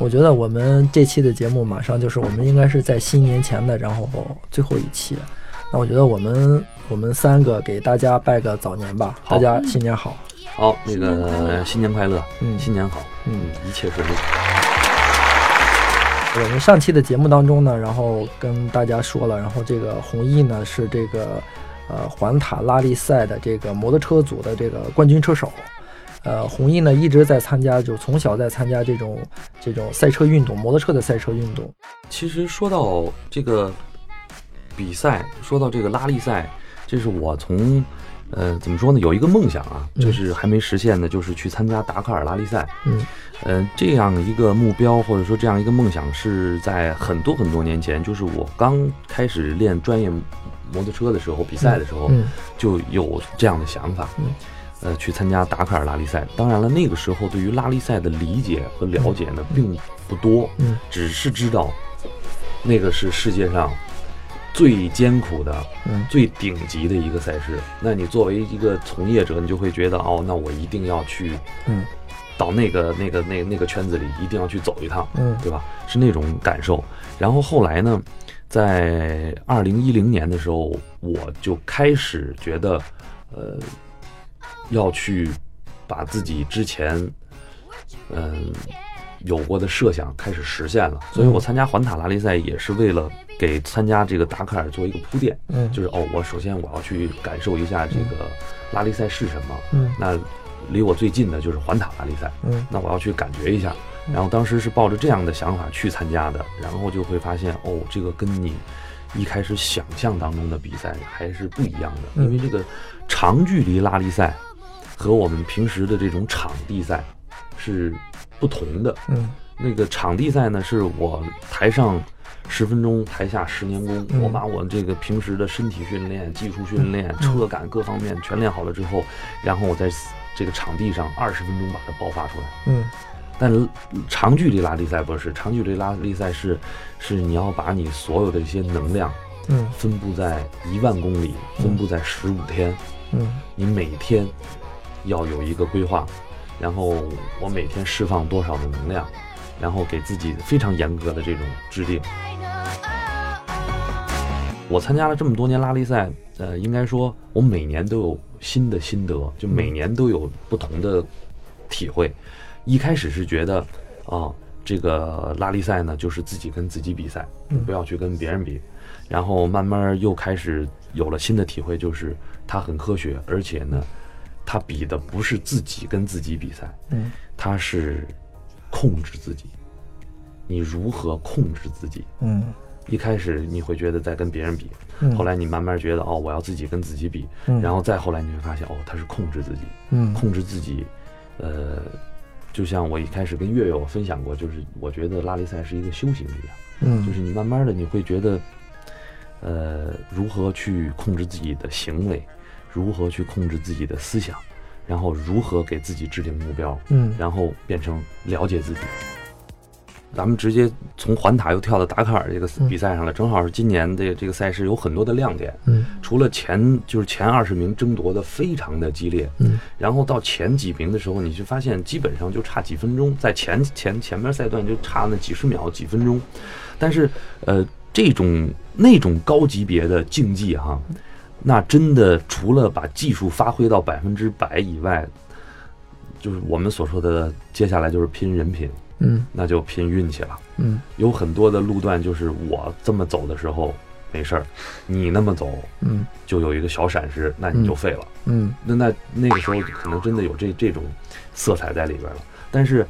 我觉得我们这期的节目马上就是我们应该是在新年前的，然后最后一期。那我觉得我们我们三个给大家拜个早年吧，大家新年好。好，那个新年快乐，嗯新年好，嗯，一切顺利。我们上期的节目当中呢，然后跟大家说了，然后这个弘毅呢是这个呃环塔拉力赛的这个摩托车组的这个冠军车手。呃，弘毅呢一直在参加，就从小在参加这种这种赛车运动，摩托车的赛车运动。其实说到这个比赛，说到这个拉力赛，这是我从呃怎么说呢，有一个梦想啊，嗯就是还没实现的，就是去参加达喀尔拉力赛。嗯呃，这样一个目标或者说这样一个梦想，是在很多很多年前，就是我刚开始练专业摩托车的时候，比赛的时候，嗯就有这样的想法，嗯呃，去参加达喀尔拉力赛。当然了，那个时候对于拉力赛的理解和了解呢，并不多，嗯只是知道那个是世界上最艰苦的、嗯最顶级的一个赛事。那你作为一个从业者，你就会觉得，哦，那我一定要去嗯到那个、那个、那那个圈子里，一定要去走一趟。嗯对吧？是那种感受。然后后来呢，在二零一零年的时候，我就开始觉得，呃，要去把自己之前，嗯、有过的设想开始实现了。所以我参加环塔拉力赛也是为了给参加这个达喀尔做一个铺垫，嗯就是哦，我首先我要去感受一下这个拉力赛是什么。嗯那离我最近的就是环塔拉力赛。嗯那我要去感觉一下。然后当时是抱着这样的想法去参加的，然后就会发现哦，这个跟你一开始想象当中的比赛还是不一样的，嗯因为这个长距离拉力赛和我们平时的这种场地赛是不同的。嗯那个场地赛呢，是我台上十分钟，台下十年功。嗯我把我这个平时的身体训练、技术训练、车感各方面全练好了之后，然后我在这个场地上二十分钟把它爆发出来。嗯但长距离拉力赛不是，长距离拉力赛是，是你要把你所有的一些能量嗯分布在一万公里，分布在十五天，嗯你每天要有一个规划，然后我每天释放多少的能量，然后给自己非常严格的这种制定。我参加了这么多年拉力赛，呃，应该说我每年都有新的心得，就每年都有不同的体会。一开始是觉得，啊，这个拉力赛呢，就是自己跟自己比赛，嗯不要去跟别人比。然后慢慢又开始有了新的体会，就是它很科学，而且呢，它比的不是自己跟自己比赛，嗯。他是控制自己。你如何控制自己？嗯。一开始你会觉得在跟别人比，嗯。后来你慢慢觉得哦，我要自己跟自己比，嗯。然后再后来你会发现哦，他是控制自己，嗯。控制自己，呃，就像我一开始跟月月我分享过，就是我觉得拉力赛是一个修行一样，嗯。就是你慢慢的你会觉得，呃，如何去控制自己的行为，如何去控制自己的思想，然后如何给自己制定目标，嗯。然后变成了解自己。咱们直接从环塔又跳到达喀尔这个比赛上了，正好是今年的这个赛事有很多的亮点。嗯。除了前就是前二十名争夺的非常的激烈，嗯。然后到前几名的时候，你就发现基本上就差几分钟，在前前前面赛段就差那几十秒几分钟，但是呃这种那种高级别的竞技哈，那真的除了把技术发挥到百分之百以外，就是我们所说的接下来就是拼人品，嗯那就拼运气了。嗯有很多的路段就是我这么走的时候没事儿，你那么走嗯就有一个小闪失，那你就废了。嗯那那那个时候可能真的有这这种色彩在里边了，但是，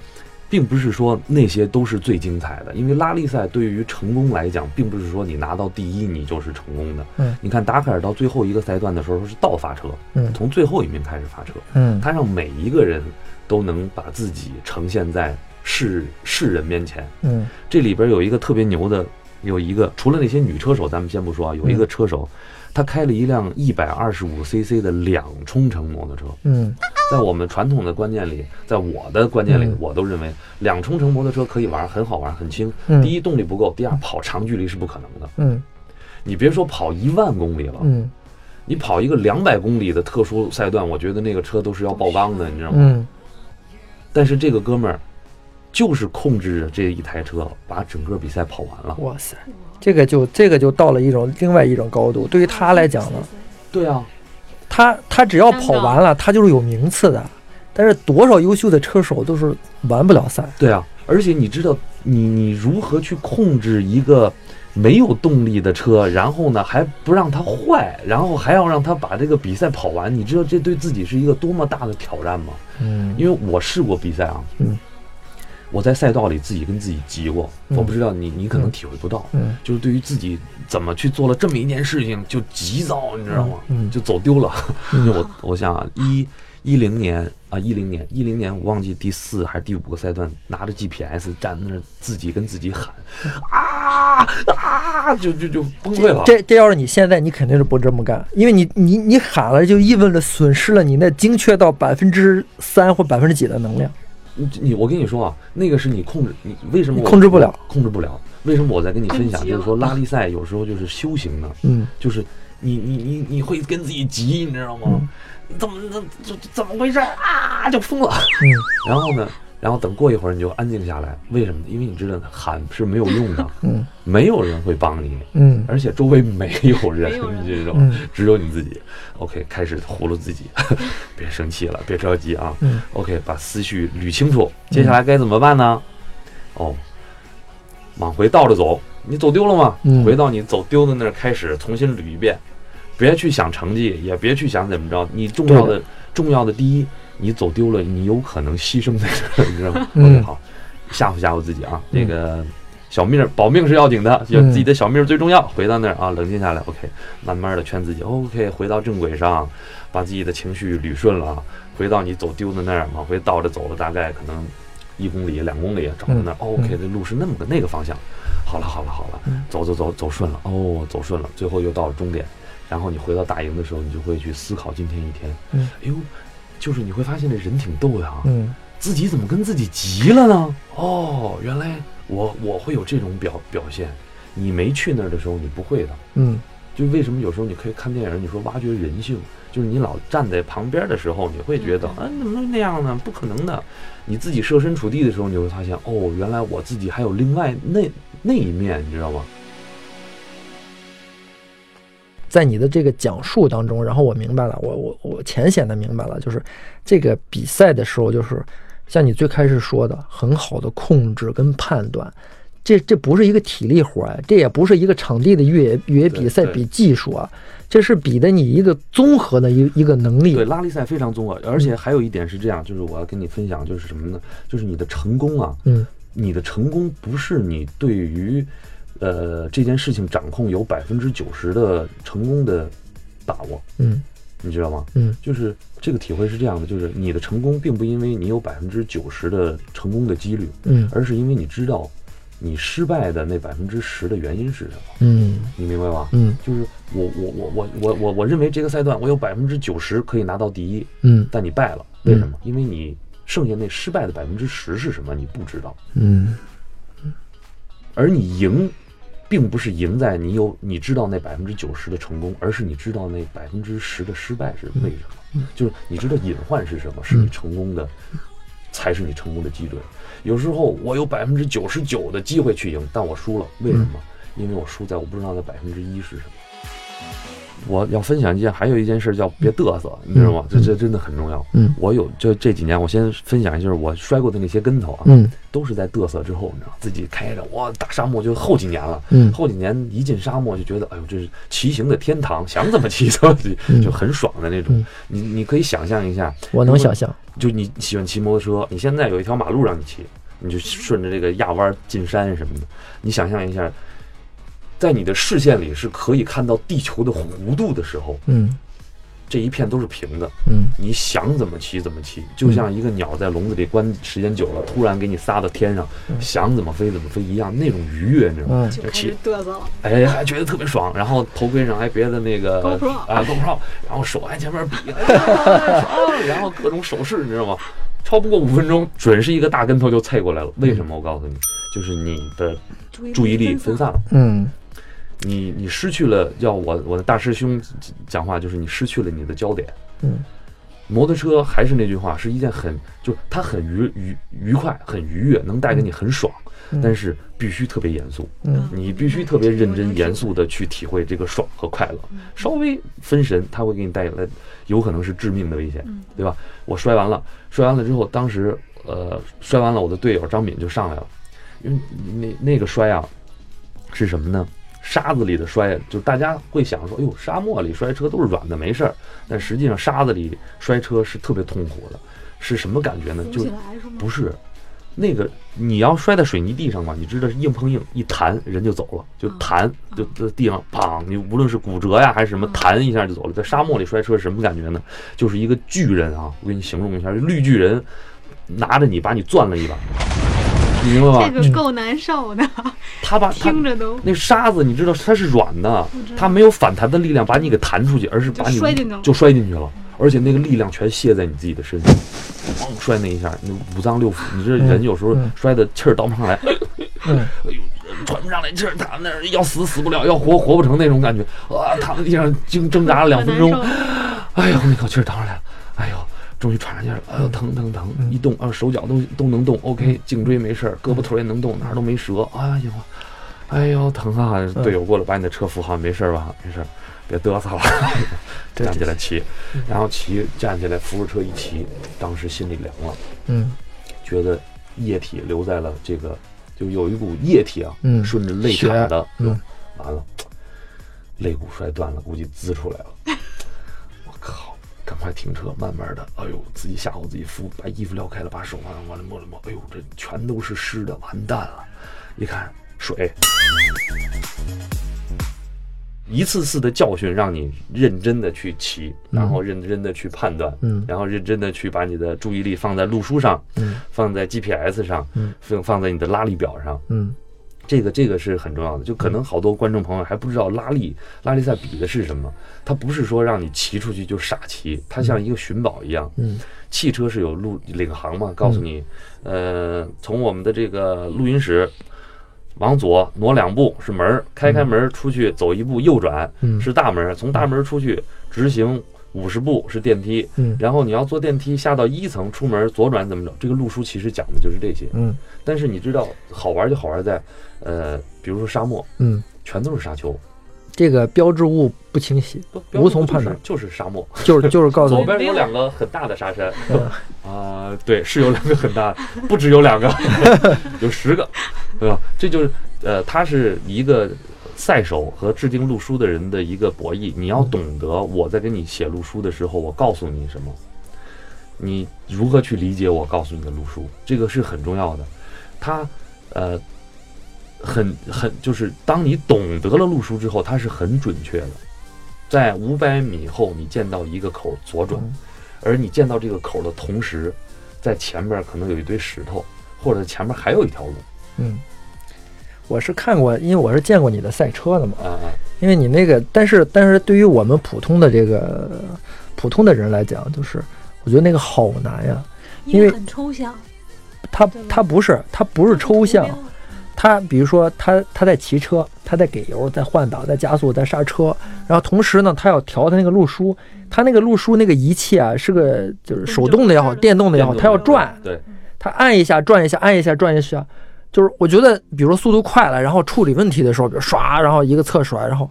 并不是说那些都是最精彩的，因为拉力赛对于成功来讲，并不是说你拿到第一你就是成功的。嗯。你看达喀尔到最后一个赛段的时候是倒发车，嗯。从最后一名开始发车，嗯。他让每一个人都能把自己呈现在世世人面前。嗯。这里边有一个特别牛的，有一个除了那些女车手，咱们先不说啊，有一个车手，他开了一辆一百二十五 CC 的两冲程摩托车。嗯在我们传统的观念里，在我的观念里嗯，我都认为两冲程摩托车可以玩，很好玩，很轻。嗯第一，动力不够；第二，跑长距离是不可能的。嗯你别说跑一万公里了，嗯你跑一个两百公里的特殊赛段，我觉得那个车都是要爆缸的，你知道吗？嗯但是这个哥们儿就是控制着这一台车把整个比赛跑完了。哇塞，这个就这个就到了一种另外一种高度。对于他来讲呢，对啊，他他只要跑完了，他就是有名次的。但是多少优秀的车手都是完不了赛。对啊，而且你知道，你你如何去控制一个没有动力的车，然后呢还不让它坏，然后还要让它把这个比赛跑完？你知道这对自己是一个多么大的挑战吗？嗯因为我试过比赛啊，嗯，我在赛道里自己跟自己急过，嗯我不知道你你可能体会不到，嗯就是对于自己怎么去做了这么一件事情就急躁，你知道吗？就走丢了。我我想啊，一一零年啊，一零年一零年我忘记第四还是第五个赛段，拿着 GPS 站在那儿自己跟自己喊啊啊，就就就崩溃了。这这要是你现在，你肯定是不这么干，因为你你你喊了，就意味着损失了你那精确到百分之三或百分之几的能量。你你我跟你说啊，那个是你控制你为什么我控制不了，控制不了？为什么我在跟你分享？就是说拉力赛有时候就是修行呢，嗯就是你你你你会跟自己急，你知道吗？嗯怎么怎怎怎么回事啊？就疯了。嗯 然后呢，然后等过一会儿你就安静下来，为什么呢？因为你知道喊是没有用的，嗯没有人会帮你，嗯而且周围没有人，有人你知道？只有你自己。OK，开始糊弄自己，别生气了，别着急啊。嗯 OK，把思绪捋清楚，接下来该怎么办呢？哦，往回倒着走，你走丢了吗？嗯回到你走丢的那儿，开始重新捋一遍，别去想成绩，也别去想怎么着。你重要的，重要的第一，你走丢了，你有可能牺牲在这儿，你知道吗、嗯 o k 好，吓唬吓唬自己啊，那个。小命儿保命是要紧的，自己的小命儿最重要。回到那儿啊，冷静下来，OK，慢慢的劝自己，OK，回到正轨上，把自己的情绪捋顺了，回到你走丢的那儿，往回倒着走了大概可能一公里、两公里，找到那儿、嗯 o k 这路是那么个那个方向。好了，好了，好了，嗯走走走走顺了，哦，走顺了，最后又到了终点。然后你回到大营的时候，你就会去思考今天一天。嗯哎呦，就是你会发现这人挺逗的啊，嗯自己怎么跟自己急了呢？哦，原来我我会有这种表表现。你没去那儿的时候，你不会的。嗯就为什么有时候你可以看电影，你说挖掘人性，就是你老站在旁边的时候，你会觉得，啊，怎么能那样呢？不可能的。你自己设身处地的时候，你会发现，哦，原来我自己还有另外那那一面，你知道吗？在你的这个讲述当中，然后我明白了，我我我浅显的明白了，就是这个比赛的时候，就是像你最开始说的，很好的控制跟判断，这这不是一个体力活儿哎，这也不是一个场地的越野越野比赛比技术啊，这是比的你一个综合的一一个能力对，。拉力赛非常综合，而且还有一点是这样，就是我要跟你分享，就是什么呢？就是你的成功啊，嗯你的成功不是你对于呃这件事情掌控有百分之九十的成功的把握，嗯。你知道吗？嗯。就是这个体会是这样的，就是你的成功并不因为你有百分之九十的成功的几率，嗯。而是因为你知道你失败的那百分之十的原因是什么，嗯。你明白吗？嗯。就是我我我我我我我认为这个赛段我有百分之九十可以拿到第一，嗯。但你败了，为什么？因为你剩下那失败的百分之十是什么你不知道，嗯。而你赢，并不是赢在你有你知道那百分之九十的成功，而是你知道那百分之十的失败是为什么，就是你知道隐患是什么，是你成功的，才是你成功的基准。有时候我有百分之九十九的机会去赢，但我输了，为什么？因为我输在我不知道那百分之一是什么。我要分享一件，还有一件事叫别嘚瑟，你知道吗？这这真的很重要。嗯我有就这几年，我先分享一下，就是我摔过的那些跟头啊，嗯都是在嘚瑟之后，你知道，自己开着哇大沙漠，就后几年了，嗯后几年一进沙漠就觉得，哎呦，这是骑行的天堂，想怎么骑怎么骑，嗯就很爽的那种嗯。你你可以想象一下，我能想象。就你喜欢骑摩托车，你现在有一条马路让你骑，你就顺着这个压弯进山什么的，你想象一下，在你的视线里是可以看到地球的弧度的时候，嗯这一片都是平的，嗯你想怎么骑怎么骑，就像一个鸟在笼子里关时间久了，突然给你撒到天上，想怎么飞怎么飞一样，那种愉悦，你知道吗？嗯就开始嘚瑟了。哎，还觉得特别爽，然后头盔上还别的那个 GoPro 啊 GoPro，然后手还前面比，哎呀爽然后各种手势，你知道吗？超不过五分钟，准是一个大跟头就踩过来了。为什么？我告诉你，就是你的注意力分散了，嗯你你失去了，要我我的大师兄讲话，就是你失去了你的焦点。嗯摩托车还是那句话，是一件很就它很愉愉愉快、很愉悦，能带给你很爽，嗯但是必须特别严肃。嗯你必须特别认真严肃的去体会这个爽和快乐，稍微分神，它会给你带来有可能是致命的危险，对吧？我摔完了，摔完了之后，当时呃摔完了，我的队友张敏就上来了，因为那那个摔啊是什么呢？沙子里的摔，就大家会想说，哎呦，沙漠里摔车都是软的，没事儿。但实际上沙子里摔车是特别痛苦的，是什么感觉呢？就？不是，那个你要摔在水泥地上嘛，你知道硬碰硬，一弹人就走了，就弹就在地上砰，你无论是骨折呀还是什么，弹一下就走了。在沙漠里摔车是什么感觉呢？就是一个巨人啊，我给你形容一下，绿巨人拿着你把你攥了一把，你明白吗？这个够难受的，他把他 听着都那沙子你知道它是软的它没有反弹的力量把你给弹出去，而是把你就摔进去了就摔进去了，而且那个力量全卸在你自己的身上，咣摔那一下，那五脏六腑，你这人有时候嗯。摔的气儿倒不上来，嗯。哎呦，喘不上来气儿，躺那儿要死死不了，要活活不成那种感觉，啊，躺在地上经挣扎了两分钟哎呦，那口气儿倒上来了，哎呦，终于喘上气了，哎呦，疼疼疼，一动啊，手脚都都能动，OK，颈椎没事儿，胳膊腿也能动，哪儿都没折，哎呦，哎呦，疼啊！队友过来把你的车扶好，没事吧？没事，别嘚瑟了，站起来骑，然后骑站起来扶着车一骑，当时心里凉了，嗯。觉得液体留在了这个，就有一股液体啊，嗯。顺着肋血淌的，嗯。完了，肋骨摔断了，估计滋出来了。赶快停车，慢慢的，哎呦，自己吓唬自己扶，把衣服撩开了，把手往往里摸了摸，哎呦，这全都是湿的，完蛋了！一看水，一次次的教训让你认真的去骑，然后认真的去判断，嗯。然后认真的去把你的注意力放在路书上，嗯。放在 GPS 上，嗯。放放在你的拉力表上，嗯这个这个是很重要的，就可能好多观众朋友还不知道拉力拉力赛比的是什么，它不是说让你骑出去就傻骑，它像一个寻宝一样。嗯汽车是有路领航嘛，告诉你，呃，从我们的这个录音室往左挪两步是门儿，开开门儿出去走一步右转嗯是大门儿，从大门儿出去直行五十步是电梯，嗯然后你要坐电梯下到一层出门左转怎么走？这个路书其实讲的就是这些。嗯但是你知道好玩就好玩在，呃，比如说沙漠，嗯，全都是沙丘，这个标志物不清晰，都无从判断。就是沙漠。就是就是告诉 左，边有两个很大的沙山，嗯。啊、对，是有两个很大，不只有两个，有十个，对吧？这就是呃，它是一个赛手和制定路书的人的一个博弈。你要懂得我在给你写路书的时候，我告诉你什么，你如何去理解我告诉你的路书，这个是很重要的。它呃，很很就是当你懂得了路书之后，它是很准确的。在五百米后，你见到一个口左转，嗯而你见到这个口的同时，在前面可能有一堆石头，或者前面还有一条路嗯，我是看过，因为我是见过你的赛车的嘛，啊啊！因为你那个，但是但是对于我们普通的这个普通的人来讲，就是我觉得那个好难呀，因为很抽象，它它不是它不是抽象，图标他比如说他他在骑车，他在给油，在换挡，在加速，在刹车，然后同时呢，他要调他那个路书，他那个路书那个仪器啊，是个就是手动的也好，电动的也好，电动的他要转，对，他按一下转一下，按一下转一下，就是我觉得，比如说速度快了，然后处理问题的时候，比如唰，然后一个侧甩，然后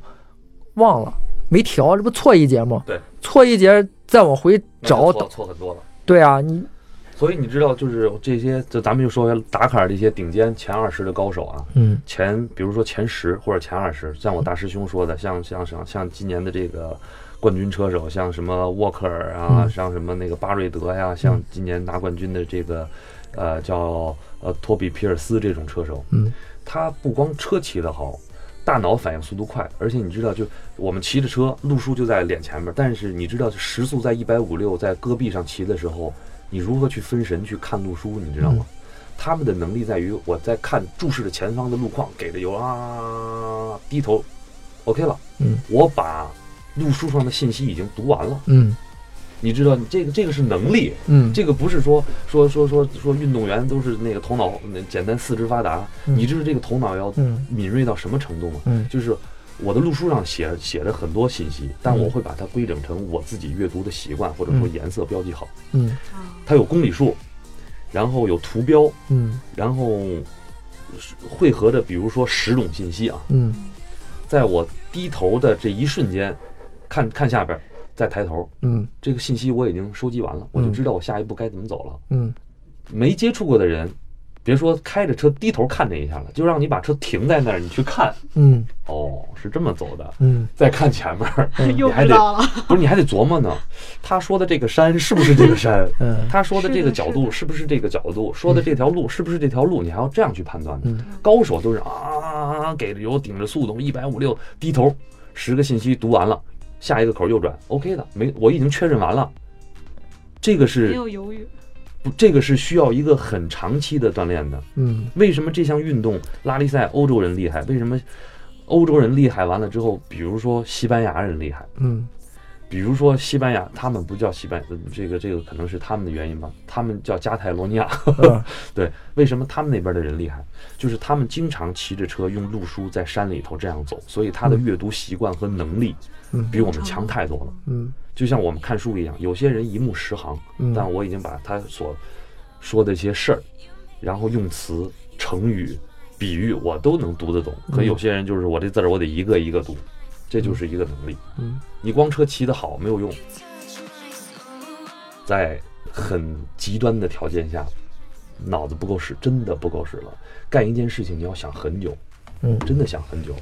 忘了没调，这不错一节吗？对，错一节再往回找，错错很多了。对啊，你所以你知道，就是这些，就咱们就说达喀尔这些顶尖前二十的高手啊，嗯。前比如说前十或者前二十，像我大师兄说的，像像像像今年的这个冠军车手，像什么沃克尔啊，嗯。像什么那个巴瑞德呀，像今年拿冠军的这个呃叫呃托比皮尔斯这种车手，嗯。他不光车骑得好，大脑反应速度快，而且你知道，就我们骑着车，路书就在脸前面，但是你知道，时速在一百五六，在戈壁上骑的时候，你如何去分神去看路书，你知道吗？他们的能力在于我在看注视着前方的路况，给的油啊，低头，OK 了，嗯。我把路书上的信息已经读完了，嗯你知道，这个这个是能力，嗯，这个不是说说说说说运动员都是那个头脑那简单四肢发达，嗯。你知道这个头脑要嗯。敏锐到什么程度吗？嗯。就是我的路书上写写着很多信息，但嗯。我会把它规整成我自己阅读的习惯，或者说嗯。颜色标记好。嗯。啊，它有公里数，然后有图标，嗯。然后汇合的比如说十种信息啊，嗯。在我低头的这一瞬间，看看下边儿，再抬头，嗯这个信息我已经收集完了，我就知道我下一步该怎么走了。嗯没接触过的人，别说开着车低头看那一下了，就让你把车停在那儿，你去看，嗯哦，是这么走的，嗯 再看前面 你还得知道了，不是你还得琢磨呢，他说的这个山是不是这个山？嗯他说的这个角度是不是这个角度？说的这条路是不是这条路？你还要这样去判断呢。嗯高手都是啊，给着油，顶着速度，一百五六，低头，十个信息读完了，下一个口右转，OK 的，没，我已经确认完了。这个没是有犹豫，不这个是需要一个很长期的锻炼的。嗯为什么这项运动拉力赛欧洲人厉害？为什么欧洲人厉害完了之后，比如说西班牙人厉害？嗯比如说西班牙，他们不叫西班，牙这个这个可能是他们的原因吧，他们叫加泰罗尼亚。嗯 对，为什么他们那边的人厉害？就是他们经常骑着车用路书在山里头这样走，所以他的阅读习惯和能力嗯比我们强太多了。嗯就像我们看书一样，有些人一目十行，嗯但我已经把他所说的一些事儿，然后用词、成语、比喻，我都能读得懂。可嗯有些人就是我这字儿，我得一个一个读，这就是一个能力。嗯你光车骑得好没有用，在很极端的条件下，脑子不够使，真的不够使了。干一件事情你要想很久，嗯真的想很久。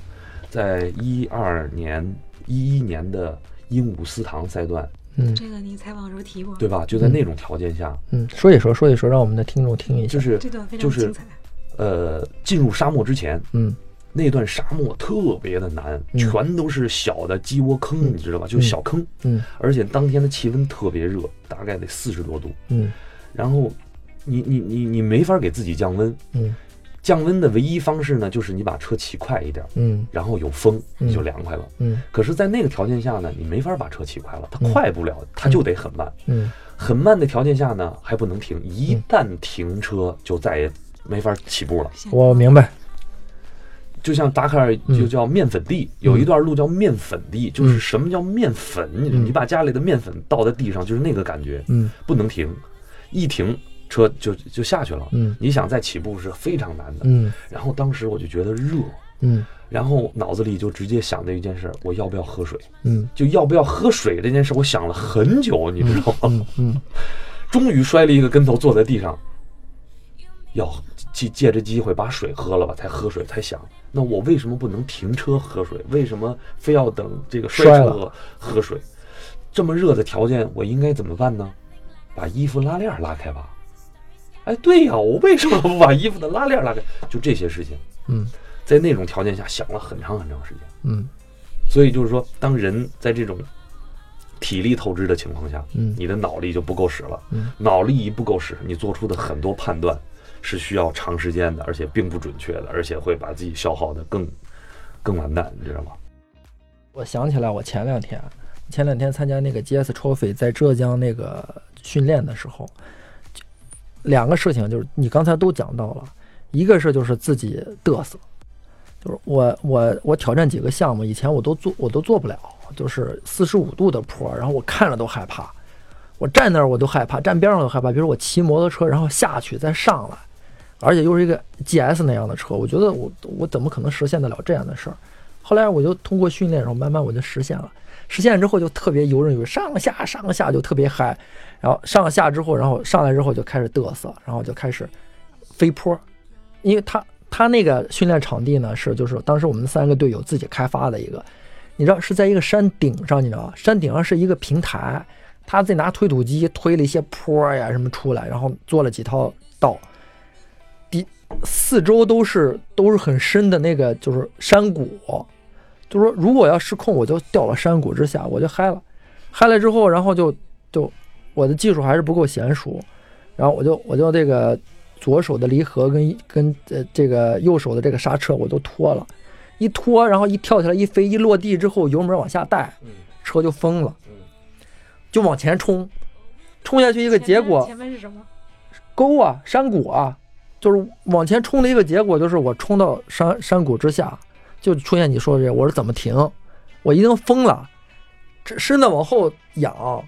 在一二年、一一年的鹦鹉斯堂赛段，嗯这个你采访时候提过，对吧？就在那种条件下，嗯，说一说说一说，让我们的听众听一下。就是这段非就是常精彩。呃，进入沙漠之前，嗯那段沙漠特别的难，嗯。全都是小的鸡窝坑，你知道吧？就是小坑，嗯。而且当天的气温特别热，大概得四十多度。嗯。然后你你你你没法给自己降温，嗯。降温的唯一方式呢，就是你把车骑快一点，嗯。然后有风，嗯。你就凉快了。嗯。可是，在那个条件下呢，你没法把车骑快了，它嗯。快不了，它就得很慢。嗯。很慢的条件下呢，还不能停，一嗯。旦停车就再也没法起步了。我明白。就像达喀尔嗯就叫面粉地，有一段路叫面粉地，就是什么叫面粉？你嗯你把家里的面粉倒在地上，就是那个感觉，嗯不能停，一停车就就下去了。嗯你想再起步是非常难的。嗯然后当时我就觉得热，嗯然后脑子里就直接想的一件事，我要不要喝水？嗯就要不要喝水这件事，我想了很久，你知道吗？嗯嗯 终于摔了一个跟头，坐在地上，要借借着机会把水喝了吧，才喝水，才想，那我为什么不能停车喝水？为什么非要等这个摔摔车了喝水？这么热的条件，我应该怎么办呢？把衣服拉链拉开吧。哎，对呀，我为什么不把衣服的拉链拉开？就这些事情，嗯在那种条件下想了很长很长时间。嗯所以就是说，当人在这种体力透支的情况下，嗯你的脑力就不够使了。嗯脑力一不够使，你做出的很多判断是需要长时间的，而且并不准确的，而且会把自己消耗的更更完蛋，你知道吗？我想起来，我前两天前两天参加那个 GS Trophy 在浙江那个训练的时候，两个事情就是你刚才都讲到了，一个是就是自己嘚瑟，就是我我我挑战几个项目，以前我都做我都做不了，就是四十五度的坡，然后我看着都害怕，我站那儿我都害怕，站边上都害怕。比如我骑摩托车，然后下去再上来，而且又是一个 GS 那样的车，我觉得我我怎么可能实现得了这样的事儿？后来我就通过训练，然后慢慢我就实现了。实现了之后就特别游刃有余，上下上下就特别嗨。然后上下之后，然后上来之后就开始嘚瑟，然后就开始飞坡，因为他他那个训练场地呢是就是当时我们三个队友自己开发的一个，你知道是在一个山顶上，你知道吧？山顶上是一个平台，他自己拿推土机推了一些坡呀什么出来，然后做了几套道，底四周都是都是很深的那个就是山谷，就说如果要失控，我就掉了山谷之下，我就嗨了，嗨了之后，然后就就我的技术还是不够娴熟，然后我就我就这个左手的离合跟跟呃这个右手的这个刹车我都脱了，一脱，然后一跳起来一飞，一落地之后油门往下带，嗯车就疯了嗯，就往前冲，冲下去一个结果前面是什么？沟啊山谷啊，就是往前冲的一个结果就是我冲到山山谷之下，就出现你说的这，我是怎么停？我已经疯了，这身子往后仰，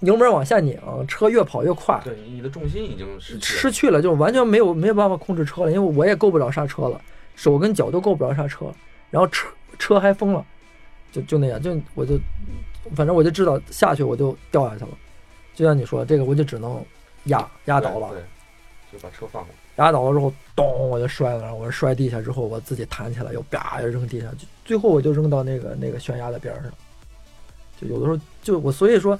油门往下拧，车越跑越快，对，你的重心已经失去失去了，就完全没有没有办法控制车了，因为我也够不着刹车了，手跟脚都够不着刹车，然后车车还疯了，就就那样，就我就反正我就知道下去我就掉下去了，就像你说这个，我就只能压压倒了，对，就把车放了。压倒了之后，咚，我就摔了。然后我摔地下之后，我自己弹起来，又啪又扔地下，就最后我就扔到那个那个悬崖的边上。就有的时候，就我所以说，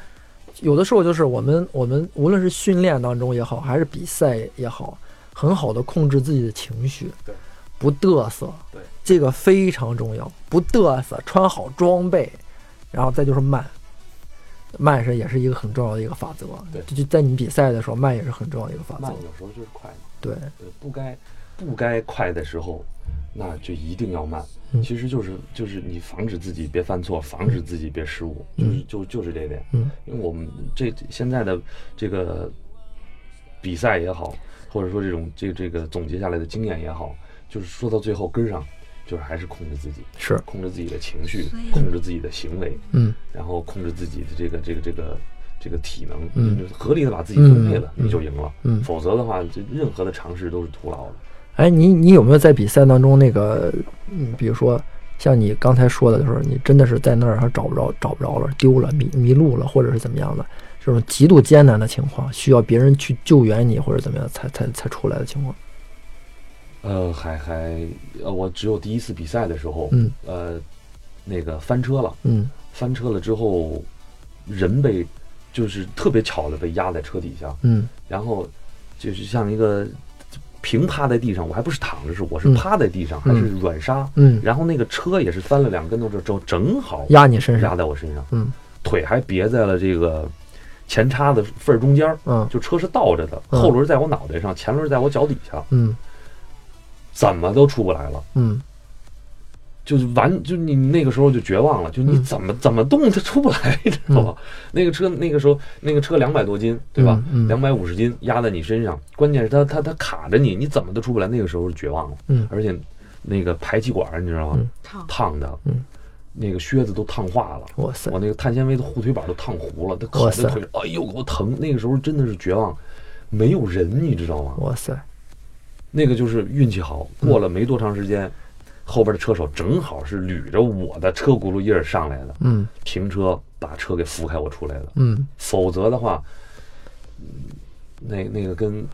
有的时候就是我们我们无论是训练当中也好，还是比赛也好，很好的控制自己的情绪，对，不嘚瑟，对，这个非常重要，不嘚瑟，穿好装备，然后再就是慢，慢是也是一个很重要的一个法则。对，就就在你比赛的时候，慢也是很重要的一个法则。慢有时候就是快。对，不该不该快的时候，那就一定要慢。其实就是就是你防止自己别犯错，防止自己别失误，就是就就是这点。嗯，因为我们这现在的这个比赛也好，或者说这种这这个总结下来的经验也好，就是说到最后根上，就是还是控制自己，是控制自己的情绪，控制自己的行为，嗯，然后控制自己的这个这个这个。这个体能，嗯，合理的把自己分配了，你就赢了。嗯，否则的话，就任何的尝试都是徒劳的。哎，你你有没有在比赛当中那个，嗯，比如说像你刚才说的就是，你真的是在那儿还找不着，找不着了，丢了，迷迷路了，或者是怎么样的这种极度艰难的情况，需要别人去救援你或者怎么样才才才出来的情况？呃，还还呃，我只有第一次比赛的时候，嗯，呃，那个翻车了，嗯，翻车了之后，人被。就是特别巧的被压在车底下，嗯，然后就是像一个平趴在地上，我还不是躺着，是我是趴在地上，还是软沙，嗯，然后那个车也是翻了两跟头，之后正好压你身上，压在我身上，嗯，腿还别在了这个前叉的缝儿中间，嗯，就车是倒着的，后轮在我脑袋上，前轮在我脚底下，嗯，怎么都出不来了，嗯。就是完，就你那个时候就绝望了，就你怎么怎么动它出不来，知道吧？那个车那个时候那个车两百多斤，对吧？两百五十斤压在你身上，关键是它它它卡着你，你怎么都出不来。那个时候绝望了，嗯，而且那个排气管你知道吗？烫烫的，嗯，那个靴子都烫化了，哇塞！我那个碳纤维的护腿板都烫糊了，它卡在腿上，哎呦，给我疼！那个时候真的是绝望，没有人，你知道吗？哇塞！那个就是运气好，过了没多长时间。后边的车手正好是捋着我的车轱辘印儿上来的，嗯，停车把车给扶开我出来了，嗯，否则的话，那那个跟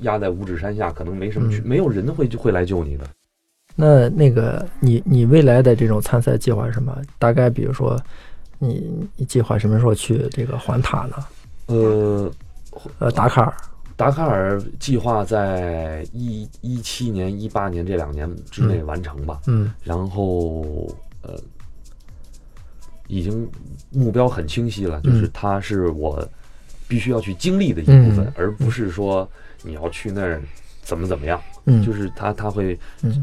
压在五指山下可能没什么区，没有人会就会来救你的。那那个你你未来的这种参赛计划是什么？大概比如说，你你计划什么时候去这个环塔呢？呃，呃，达喀尔。达喀尔计划在一一七年、一八年这两年之内完成吧。嗯，然后呃，已经目标很清晰了，就是它是我必须要去经历的一部分，而不是说你要去那儿怎么怎么样。嗯，就是它它会，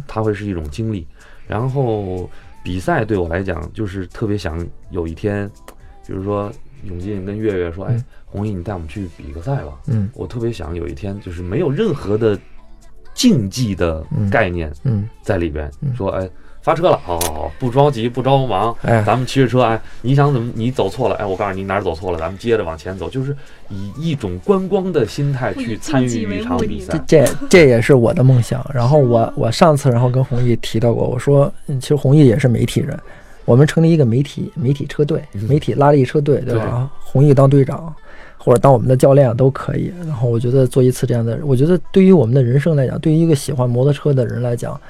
它会是一种经历。然后比赛对我来讲，就是特别想有一天，比如说永进跟月月说，哎。红毅，你带我们去比个赛吧。嗯，我特别想有一天，就是没有任何的竞技的概念，嗯，在里边说，哎，发车了，好好好，不着急，不着忙，哎，咱们骑着车，哎，你想怎么，你走错了，哎，我告诉你哪儿走错了，咱们接着往前走，就是以一种观光的心态去参与一场比赛。这这也是我的梦想。然后我我上次然后跟弘毅提到过，我说，其实弘毅也是媒体人，我们成立一个媒体媒体车队，媒体拉力车队，对吧？弘毅当队长。或者当我们的教练都可以。然后我觉得做一次这样的，我觉得对于我们的人生来讲，对于一个喜欢摩托车的人来讲，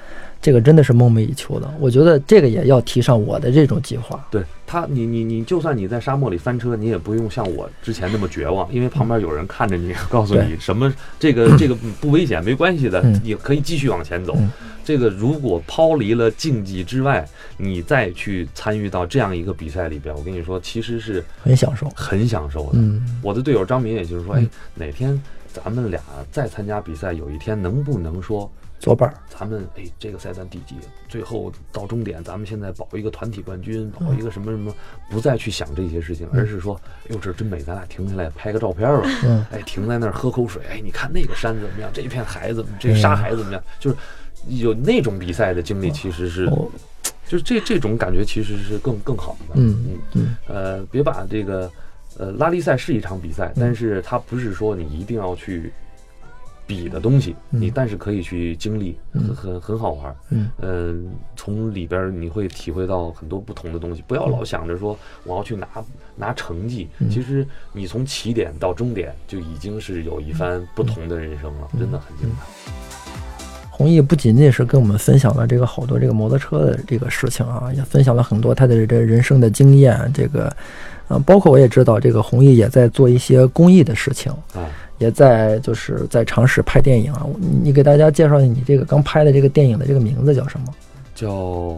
这个真的是梦寐以求的。我觉得这个也要提上我的这种计划。对他，你你你，就算你在沙漠里翻车，你也不用像我之前那么绝望，因为旁边有人看着你，告诉你什么这个这个不危险，没关系的，你可以继续往前走。这个如果抛离了竞技之外，你再去参与到这样一个比赛里边，我跟你说，其实是很享受，很享受的。嗯，我的队友张明也就是说，哎，哪天咱们俩再参加比赛，有一天能不能说作伴儿？咱们哎，这个赛段第几？最后到终点，咱们现在保一个团体冠军，保一个什么什么，不再去想这些事情，而是说，哎呦，这真美，咱俩停下来拍个照片吧。嗯，哎，停在那儿喝口水，哎，你看那个山怎么样？这一片海怎么？这沙海怎么样？就是。有那种比赛的经历，其实是就是这这种感觉其实是更更好的。嗯嗯嗯呃，别把这个呃拉力赛是一场比赛，但是它不是说你一定要去比的东西，嗯你但是可以去经历，嗯很很很好玩儿。嗯嗯，从里边你会体会到很多不同的东西。不要老想着说我要去拿拿成绩，嗯其实你从起点到终点就已经是有一番不同的人生了，嗯真的很精彩。弘毅不仅仅是跟我们分享了这个好多这个摩托车的这个事情啊，也分享了很多他的这人生的经验。这个，呃，包括我也知道，这个弘毅也在做一些公益的事情，啊，也在就是在尝试拍电影啊。你你给大家介绍一下你这个刚拍的这个电影的这个名字叫什么？叫《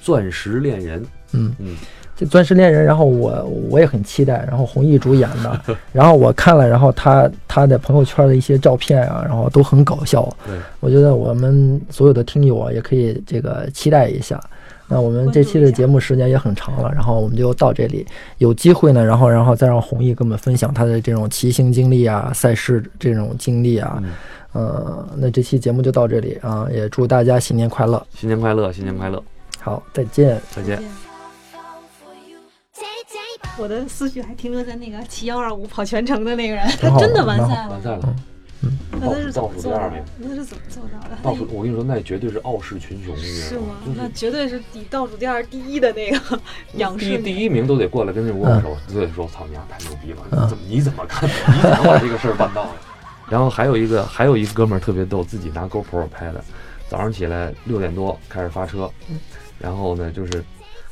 钻石恋人》。嗯，嗯，这《钻石恋人》，然后我我也很期待，然后弘毅主演的，然后我看了，然后他他的朋友圈的一些照片啊，然后都很搞笑。对，我觉得我们所有的听友啊，也可以这个期待一下。那我们这期的节目时间也很长了，然后我们就到这里。有机会呢，然后然后再让弘毅跟我们分享他的这种骑行经历啊、赛事这种经历啊。嗯呃，那这期节目就到这里啊，也祝大家新年快乐。新年快乐，新年快乐，好，再见。再见。我的思绪还停留在那个骑幺二五跑全程的那个人，他 真的完赛了完。赛了，那他是怎倒么做到的数第二名？那是怎么做到的？倒数，我跟你说，那绝对是傲视群雄，是吗？？就是那绝对是第倒数第二第一的那个 仰第一视第一名都得过来跟人握手，都得说：“操你丫太牛逼了！你怎么你怎么看的？你怎么把这个事儿办到的？”然后还有一个还有一个哥们儿特别逗，自己拿 GoPro 拍的。早上起来六点多开始发车，然后呢就是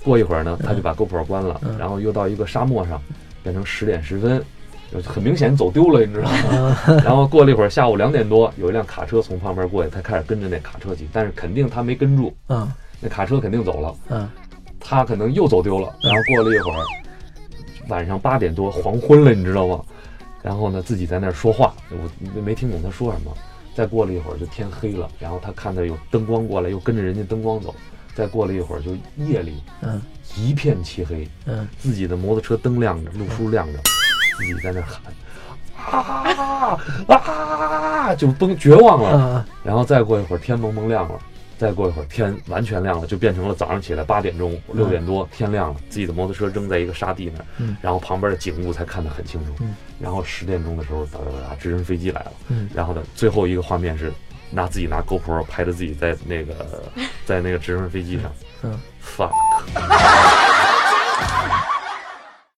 过一会儿呢他就把 GoPro 关了，嗯然后又到一个沙漠上，变成十点十分，就很明显走丢了，你知道吗？然后过了一会儿下午两点多，有一辆卡车从旁边过去，他开始跟着那卡车骑，但是肯定他没跟住，嗯那卡车肯定走了。嗯他可能又走丢了，然后过了一会儿，晚上八点多黄昏了，你知道吗？然后呢，自己在那儿说话，我没听懂他说什么。再过了一会儿就天黑了，然后他看到有灯光过来，又跟着人家灯光走。再过了一会儿就夜里嗯一片漆黑，嗯自己的摩托车灯亮着，路书亮着，自己在那喊啊啊，就崩绝望了。啊然后再过一会儿天蒙蒙亮了，再过一会儿天完全亮了，就变成了早上起来八点钟六点多天亮了，自己的摩托车扔在一个沙地那儿，嗯然后旁边的景物才看得很清楚。嗯然后十点钟的时候，哒哒哒，直升飞机来了，嗯然后呢，最后一个画面是拿自己拿 GoPro 拍着自己在那个在那个直升飞机上嗯，fuck。